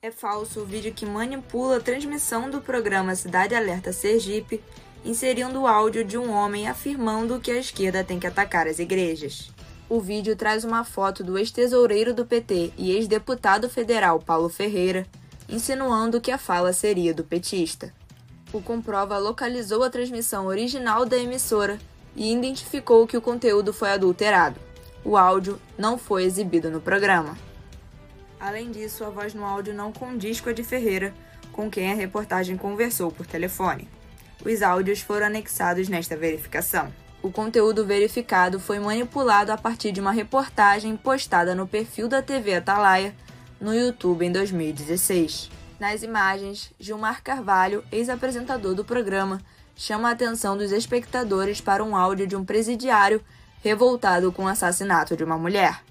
É falso o vídeo que manipula a transmissão do programa Cidade Alerta Sergipe, inserindo o áudio de um homem afirmando que a esquerda tem que atacar as igrejas. O vídeo traz uma foto do ex-tesoureiro do PT e ex-deputado federal Paulo Ferreira, insinuando que a fala seria do petista. O Comprova localizou a transmissão original da emissora e identificou que o conteúdo foi adulterado. O áudio não foi exibido no programa. Além disso, a voz no áudio não condiz com a de Ferreira, com quem a reportagem conversou por telefone. Os áudios foram anexados nesta verificação. O conteúdo verificado foi manipulado a partir de uma reportagem postada no perfil da TV Atalaia no YouTube em 2016. Nas imagens, Gilmar Carvalho, ex-apresentador do programa, chama a atenção dos espectadores para um áudio de um presidiário revoltado com o assassinato de uma mulher.